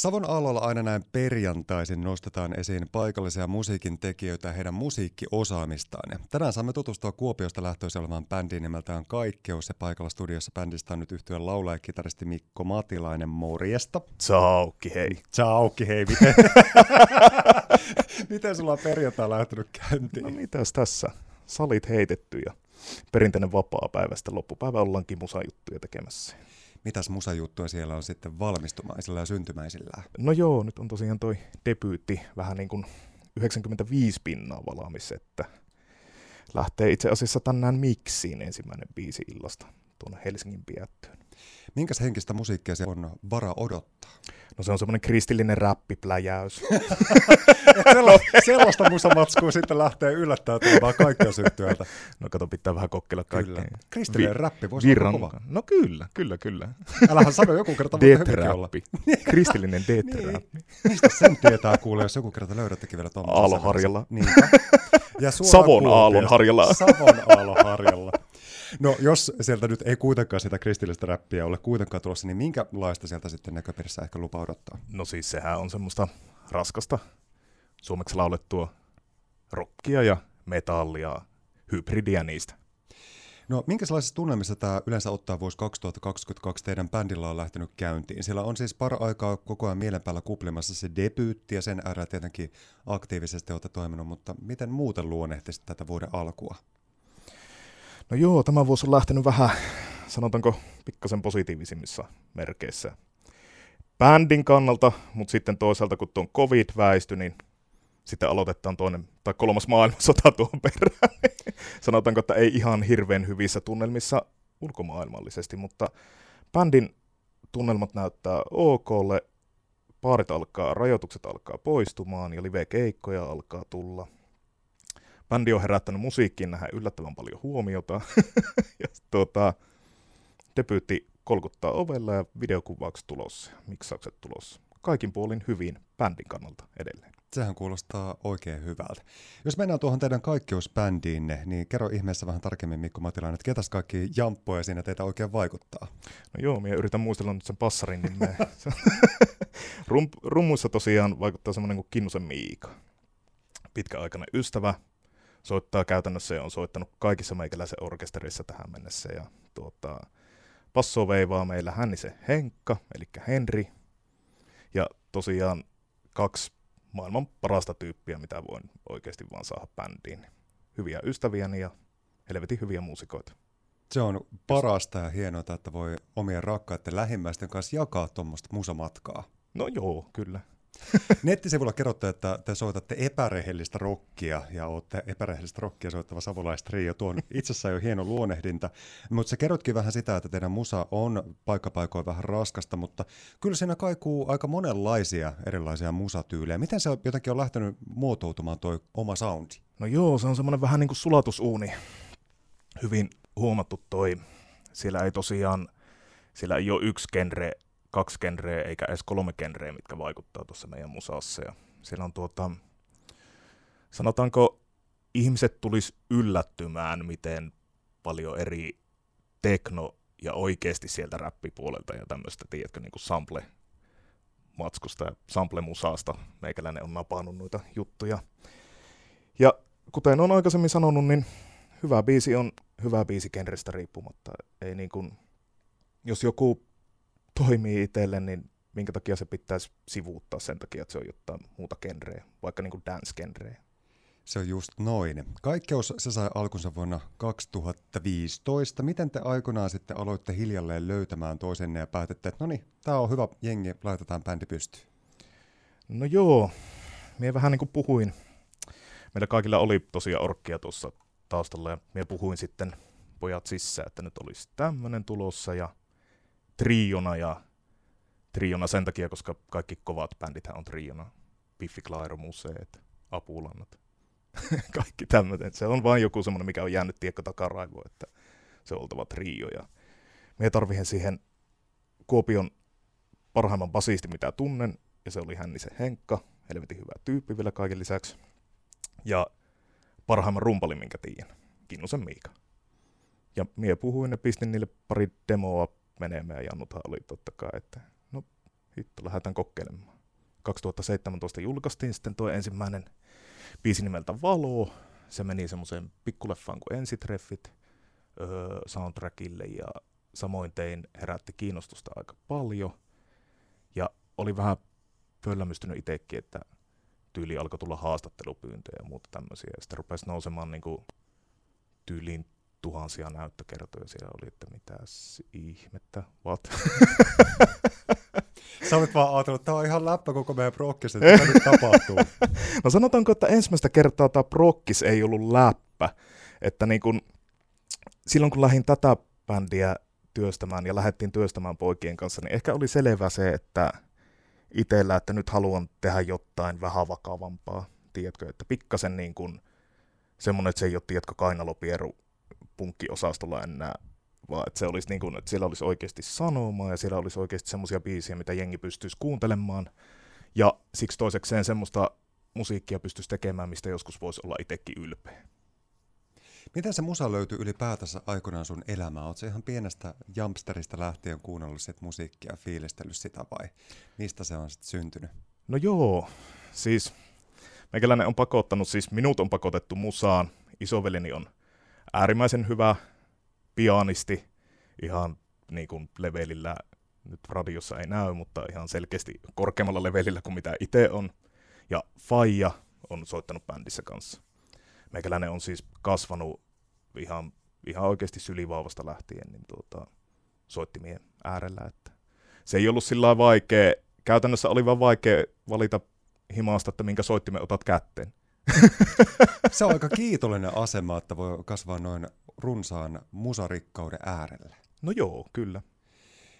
Savon aallolla aina näin perjantaisin nostetaan esiin paikallisia musiikin tekijöitä ja heidän musiikkiosaamistaan. Ja tänään saamme tutustua Kuopiosta lähtöisin olevaan bändiin nimeltään Kaikkeus ja paikalla studiossa bändistä on nyt yhtyön laulaja kitaristi Mikko Matilainen. Morjesta. Tsaukki, hei. Tsaukki, hei. Miten, miten sulla on perjantai lähtenyt käyntiin? No mitäs tässä? Salit heitetty ja perinteinen vapaa päivästä loppupäivä ollaankin musajuttuja tekemässä mitäs musajuttuja siellä on sitten valmistumaisilla ja syntymäisillä? No joo, nyt on tosiaan toi debyytti vähän niin kuin 95 pinnaa valmis, että lähtee itse asiassa tänään miksiin ensimmäinen biisi illasta tuonne Helsingin piättyyn. Minkäs henkistä musiikkia se on vara odottaa? No se on semmoinen kristillinen räppipläjäys. Sella- sellaista musamatskua sitten lähtee yllättää tulemaan kaikkea syttyöltä. No kato, pitää vähän kokeilla kaikkea. Kyllä. Kristillinen Vi- räppi voisi olla kova. No kyllä, kyllä, kyllä. Älähän sano joku kerta Death-räppi. Kristillinen death-räppi. niin. Mistä sen tietää kuulee, jos joku kerta löydättekin vielä tuon. Aallonharjalla. Ja Savon Aallonharjalla. Savon Aallonharjalla. No jos sieltä nyt ei kuitenkaan sitä kristillistä räppiä ole kuitenkaan tulossa, niin minkälaista sieltä sitten näköpiirissä ehkä lupa odottaa? No siis sehän on semmoista raskasta suomeksi laulettua rockia ja metallia, hybridiä niistä. No minkälaisissa tunnelmissa tämä yleensä ottaa vuosi 2022 teidän bändillä on lähtenyt käyntiin? Siellä on siis par aikaa koko ajan mielen päällä kuplimassa se debyytti ja sen äärellä tietenkin aktiivisesti olette toiminut, mutta miten muuten luonnehtisit tätä vuoden alkua? No joo, tämä vuosi on lähtenyt vähän, sanotaanko, pikkasen positiivisimmissa merkeissä. Bändin kannalta, mutta sitten toisaalta kun tuon covid väisty, niin sitten aloitetaan toinen tai kolmas maailmansota tuon perään. Sanotaanko, että ei ihan hirveän hyvissä tunnelmissa ulkomaailmallisesti, mutta bändin tunnelmat näyttää OKlle, paarit alkaa, rajoitukset alkaa poistumaan ja live-keikkoja alkaa tulla – bändi on herättänyt musiikkiin nähdä yllättävän paljon huomiota. ja tuota, debyytti kolkuttaa ovella ja videokuvaukset tulossa, miksaukset tulossa. Kaikin puolin hyvin bändin kannalta edelleen. Sehän kuulostaa oikein hyvältä. Jos mennään tuohon teidän kaikkeusbändiinne, niin kerro ihmeessä vähän tarkemmin Mikko Matilainen, että ketäs kaikki jamppoja siinä teitä oikein vaikuttaa? No joo, minä yritän muistella nyt sen passarin nimeä. Rum, rummuissa tosiaan vaikuttaa semmoinen kuin Kinnusen Miika. Pitkäaikainen ystävä, soittaa käytännössä ja on soittanut kaikissa meikäläisen orkesterissa tähän mennessä. Ja tuota, passo veivaa meillä Hännisen Henkka, eli Henri. Ja tosiaan kaksi maailman parasta tyyppiä, mitä voin oikeasti vaan saada bändiin. Hyviä ystäviäni ja helvetin hyviä muusikoita. Se on parasta ja hienoa, että voi omien rakkaiden lähimmäisten kanssa jakaa tuommoista musamatkaa. No joo, kyllä. Nettisivulla kerrotte, että te soitatte epärehellistä rockia ja olette epärehellistä rockia soittava savolaistrio. Tuo on itsessään jo hieno luonehdinta, mutta se kerrotkin vähän sitä, että teidän musa on paikkapaikoin vähän raskasta, mutta kyllä siinä kaikuu aika monenlaisia erilaisia musatyylejä. Miten se jotenkin on lähtenyt muotoutumaan tuo oma soundi? No joo, se on semmoinen vähän niin kuin sulatusuuni. Hyvin huomattu toi. Siellä ei tosiaan, siellä ei ole yksi genre kaksi genreä eikä edes kolme genreä, mitkä vaikuttaa tuossa meidän musassa. Ja siellä on tuota, sanotaanko, ihmiset tulisi yllättymään, miten paljon eri tekno ja oikeasti sieltä räppipuolelta ja tämmöistä, tiedätkö, niin kuin sample matskusta ja sample-musaasta meikäläinen on napannut noita juttuja. Ja kuten on aikaisemmin sanonut, niin hyvä biisi on hyvä biisi genrestä riippumatta. Ei niin kuin, jos joku toimii itselle, niin minkä takia se pitäisi sivuuttaa sen takia, että se on jotain muuta genreä, vaikka niin kuin dance-genreä. Se on just noin. Kaikkeus se sai alkunsa vuonna 2015. Miten te aikoinaan sitten aloitte hiljalleen löytämään toisenne ja päätitte, että no niin, tämä on hyvä jengi, laitetaan bändi pystyyn? No joo, minä vähän niin kuin puhuin. Meillä kaikilla oli tosiaan orkkia tuossa taustalla ja minä puhuin sitten pojat sisään, että nyt olisi tämmöinen tulossa ja triona ja triona sen takia, koska kaikki kovat bändit on triona. Piffi Clyro, Museet, Apulannat, kaikki tämmöinen. Se on vain joku semmoinen, mikä on jäänyt tiekka takaraivoon, että se on oltava trio. Ja me tarvihin siihen Kuopion parhaimman basisti, mitä tunnen, ja se oli Hännisen Henkka, helvetin hyvä tyyppi vielä kaiken lisäksi. Ja parhaimman rumpalin, minkä tiedän, Kinnusen Miika. Ja mie puhuin ja pistin niille pari demoa menemään ja Jannuthan oli totta kai, että no hitto, lähdetään kokeilemaan. 2017 julkaistiin sitten tuo ensimmäinen biisi nimeltä Valo. Se meni semmoiseen pikkuleffaan kuin Ensitreffit öö, soundtrackille ja samoin tein herätti kiinnostusta aika paljon. Ja oli vähän pöllämystynyt itsekin, että tyyli alkoi tulla haastattelupyyntöjä ja muuta tämmöisiä. Ja sitten rupesi nousemaan niin kuin tyyliin tuhansia näyttökertoja siellä oli, että mitäs ihmettä, what? Sä olet vaan ajatellut, että tämä on ihan läppä koko meidän prokkis, että mitä nyt tapahtuu. No sanotaanko, että ensimmäistä kertaa tämä prokkis ei ollut läppä. Että niin kun, silloin kun lähdin tätä bändiä työstämään ja lähdettiin työstämään poikien kanssa, niin ehkä oli selvä se, että itsellä, että nyt haluan tehdä jotain vähän vakavampaa. Tiedätkö, että pikkasen niin kuin semmoinen, että se ei ole, tiedätkö, kainalopieru punkkiosastolla enää, vaan että se olisi niin kuin, että siellä olisi oikeasti sanomaa ja siellä olisi oikeasti semmoisia biisiä, mitä jengi pystyisi kuuntelemaan. Ja siksi toisekseen semmoista musiikkia pystyisi tekemään, mistä joskus voisi olla itsekin ylpeä. Miten se musa löytyy ylipäätänsä aikoinaan sun elämään? Oletko ihan pienestä jampsterista lähtien kuunnellut sit musiikkia, fiilistellyt sitä vai mistä se on sitten syntynyt? No joo, siis meikäläinen on pakottanut, siis minut on pakotettu musaan. Isovelini on äärimmäisen hyvä pianisti, ihan niin kuin levelillä, nyt radiossa ei näy, mutta ihan selkeästi korkeammalla levelillä kuin mitä itse on. Ja Faija on soittanut bändissä kanssa. Meikäläinen on siis kasvanut ihan, ihan oikeasti sylivauvasta lähtien niin tuota, soittimien äärellä. Että se ei ollut sillä vaikea, käytännössä oli vaan vaikea valita himasta, että minkä soittimen otat kätteen. Se on aika kiitollinen asema, että voi kasvaa noin runsaan musarikkauden äärellä. No joo, kyllä.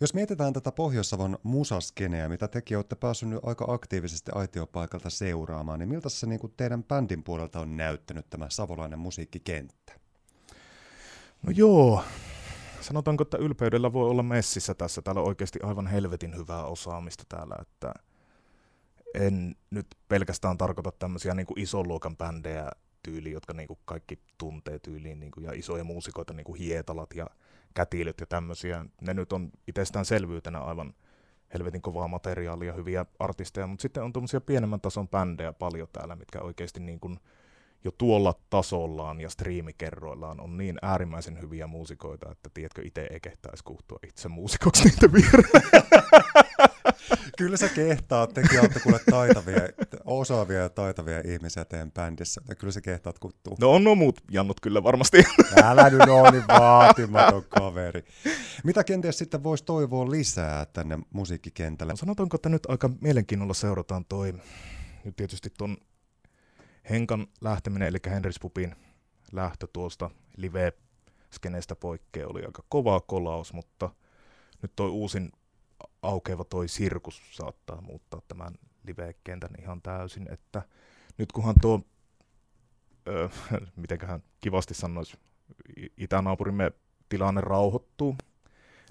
Jos mietitään tätä Pohjois-Savon musaskeneä, mitä tekin olette päässyt aika aktiivisesti aitiopaikalta seuraamaan, niin miltä se niin kuin teidän bändin puolelta on näyttänyt tämä savolainen musiikkikenttä? No joo, sanotaanko, että ylpeydellä voi olla messissä tässä. Täällä on oikeasti aivan helvetin hyvää osaamista täällä, että en nyt pelkästään tarkoita tämmöisiä niin kuin ison luokan bändejä tyyli, jotka niin kuin kaikki tuntee tyyliin niin kuin, ja isoja muusikoita, niin kuin Hietalat ja Kätilöt ja tämmöisiä. Ne nyt on itsestäänselvyytenä aivan helvetin kovaa materiaalia, hyviä artisteja, mutta sitten on tuommoisia pienemmän tason bändejä paljon täällä, mitkä oikeasti niin kuin jo tuolla tasollaan ja striimikerroillaan on niin äärimmäisen hyviä muusikoita, että tiedätkö, itse ei kehtaisi kuhtua itse muusikoksi niitä. Kyllä sä kehtaat, tekin olette kuule taitavia, osaavia ja taitavia ihmisiä teidän bändissä. Ja kyllä sä kehtaat kuttua. No on no muut jannut kyllä varmasti. Älä nyt ole niin vaatimaton kaveri. Mitä kenties sitten voisi toivoa lisää tänne musiikkikentälle? No sanotaanko, että nyt aika mielenkiinnolla seurataan toi, nyt tietysti ton Henkan lähteminen, eli Henris Pupin lähtö tuosta live-skeneestä poikkea oli aika kova kolaus, mutta nyt toi uusin aukeava toi sirkus saattaa muuttaa tämän live-kentän ihan täysin, että nyt kunhan tuo, öö, mitenköhän kivasti sanoisi, itänaapurimme tilanne rauhoittuu,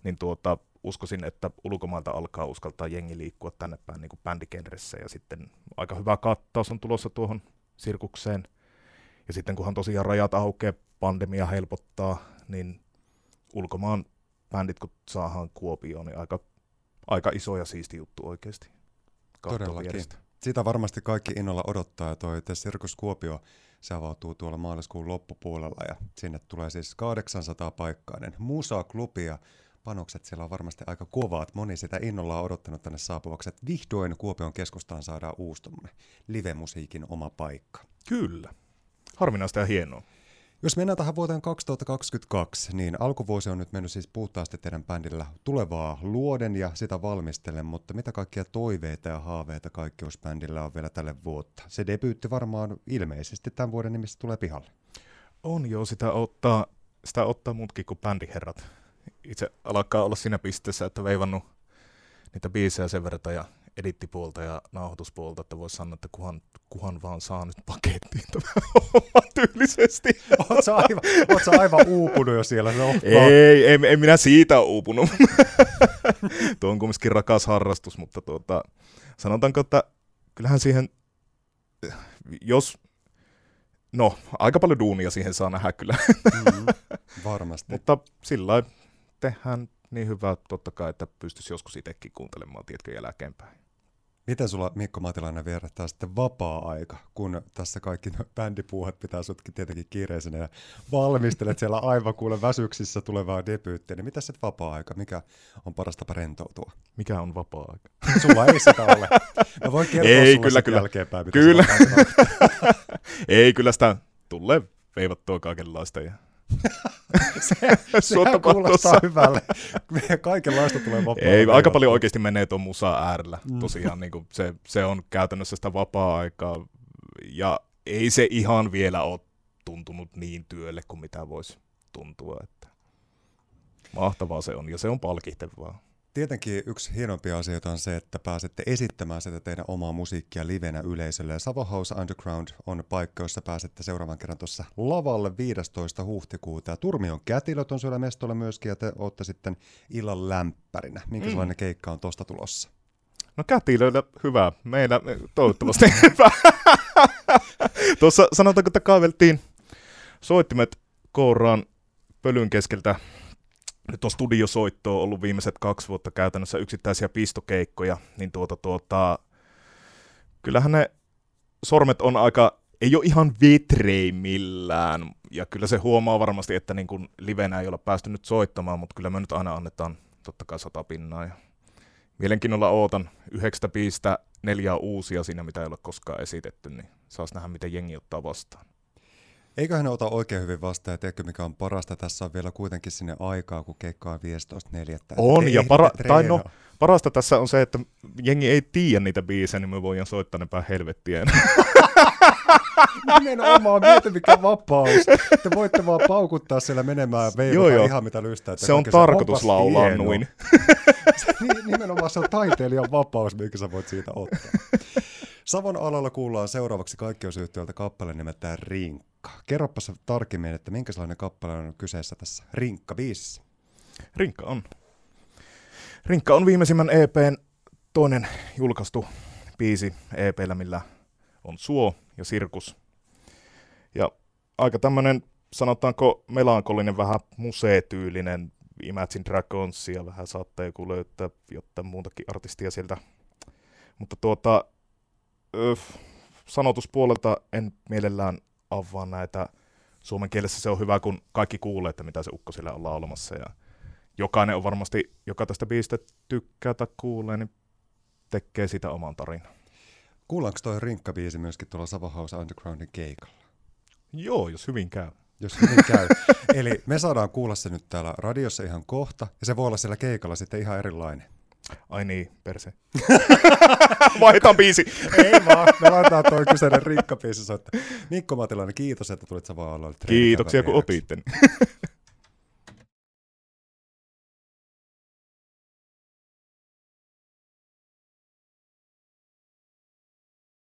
niin tuota, uskoisin, että ulkomailta alkaa uskaltaa jengi liikkua tänne päin niin kuin bändikenressä, ja sitten aika hyvä kattaus on tulossa tuohon sirkukseen. Ja sitten kunhan tosiaan rajat aukeaa, pandemia helpottaa, niin ulkomaan bändit kun saadaan Kuopioon, niin aika, aika iso ja siisti juttu oikeasti. Todellakin. Sitä varmasti kaikki innolla odottaa ja toi Sirkus Kuopio se avautuu tuolla maaliskuun loppupuolella ja sinne tulee siis 800 paikkainen musa-klubi ja panokset siellä on varmasti aika kovat. Moni sitä innolla on odottanut tänne saapuvaksi, että vihdoin Kuopion keskustaan saadaan uusi live-musiikin oma paikka. Kyllä. Harvinaista ja hienoa. Jos mennään tähän vuoteen 2022, niin alkuvuosi on nyt mennyt siis puhtaasti teidän bändillä tulevaa luoden ja sitä valmistellen, mutta mitä kaikkia toiveita ja haaveita kaikkeusbändillä on vielä tälle vuotta? Se debyytti varmaan ilmeisesti tämän vuoden nimissä tulee pihalle. On joo, sitä ottaa, sitä ottaa muutkin kuin bändiherrat itse alkaa olla siinä pisteessä, että veivannut niitä biisejä sen verran ja edittipuolta ja nauhoituspuolta, että voisi sanoa, että kuhan, kuhan vaan saa nyt pakettiin tämä homma tyylisesti. Oletko aivan, ootko aivan uupunut jo siellä? No, ei, ei, ei, minä siitä uupunut. Tuo on kumminkin rakas harrastus, mutta tuota, sanotaanko, että kyllähän siihen, jos, no aika paljon duunia siihen saa nähdä kyllä. mm, varmasti. mutta sillä tehdään niin hyvä totta kai, että pystyisi joskus itsekin kuuntelemaan, tiedätkö, jälkeenpäin. Miten sulla Mikko Matilainen vierättää sitten vapaa-aika, kun tässä kaikki bändipuuhat pitää sutkin tietenkin kiireisenä ja valmistelet siellä aivan kuule väsyksissä tulevaa debyyttiä, niin mitä se vapaa-aika, mikä on paras tapa rentoutua? Mikä on vapaa-aika? Sulla ei sitä ole. Mä voin kertoa ei, sulle kyllä, kyllä. jälkeenpäin, mitä Kyllä. ei, kyllä sitä tulee veivattua kaikenlaista ja Sehän kuulostaa hyvälle. Kaikenlaista tulee vapaa Ei, aika paljon oikeasti menee tuon musa äärellä. Mm. Tosiaan niin kuin se, se on käytännössä sitä vapaa-aikaa. Ja ei se ihan vielä ole tuntunut niin työlle kuin mitä voisi tuntua. Että mahtavaa se on ja se on palkihtevaa. Tietenkin yksi hienompia asioita on se, että pääsette esittämään sitä teidän omaa musiikkia livenä yleisölle. Savo House Underground on paikka, jossa pääsette seuraavan kerran tuossa lavalle 15. huhtikuuta. Ja Turmion kätilöt on siellä mestolla myöskin ja te olette sitten illan lämpärinä. Minkä mm. sellainen keikka on tuosta tulossa? No kätilöillä hyvä. Meillä toivottavasti hyvä. Tuossa sanotaanko, että kaiveltiin soittimet kouraan pölyn keskeltä nyt on studiosoittoa ollut viimeiset kaksi vuotta käytännössä yksittäisiä pistokeikkoja, niin tuota, tuota, kyllähän ne sormet on aika, ei ole ihan vitreimmillään, ja kyllä se huomaa varmasti, että niin kuin livenä ei olla päästy nyt soittamaan, mutta kyllä me nyt aina annetaan totta kai sata pinnaa, ja mielenkiinnolla ootan yhdeksästä piistä neljää uusia siinä, mitä ei ole koskaan esitetty, niin saas nähdä, miten jengi ottaa vastaan. Eiköhän ne ota oikein hyvin vastaan, ja tiedätkö mikä on parasta, tässä on vielä kuitenkin sinne aikaa, kun keikka on 15.4. On, ja para- tai no, parasta tässä on se, että jengi ei tiedä niitä biisejä, niin me voidaan soittaa ne päin helvettiä. Nimenomaan, mieti mikä vapaus. Te voitte vaan paukuttaa siellä menemään joo. ihan mitä lystää. Se on tarkoitus laulaa hieno. noin. Nimenomaan se on taiteilijan vapaus, minkä sä voit siitä ottaa. Savon alalla kuullaan seuraavaksi kaikkeusyhtiöltä kappale nimeltään Rinkka. Kerropas tarkemmin, että minkä sellainen kappale on kyseessä tässä Rinkka-biisissä? Rinkka on. Rinkka on viimeisimmän EPn toinen julkaistu biisi EPllä, millä on Suo ja Sirkus. Ja aika tämmönen, sanotaanko melankolinen, vähän museetyylinen Imagine Dragonsia, vähän saatte joku löytää jotta muutakin artistia sieltä. Mutta tuota, sanotuspuolelta en mielellään avaa näitä. Suomen kielessä se on hyvä, kun kaikki kuulee, että mitä se ukko sillä on laulamassa. Ja jokainen on varmasti, joka tästä biistä tykkää tai kuulee, niin tekee sitä oman tarinan. Kuullaanko toi rinkkabiisi myöskin tuolla Savo House Undergroundin keikalla? Joo, jos hyvin käy. Jos hyvin käy. Eli me saadaan kuulla se nyt täällä radiossa ihan kohta, ja se voi olla siellä keikalla sitten ihan erilainen. Ai niin, perse. Vaihdetaan biisi. Ei vaan, me laitetaan toi kyseinen rinkkabiisi. Mikko Matilainen, kiitos, että tulit Savoa Kiitoksia, kun otitte.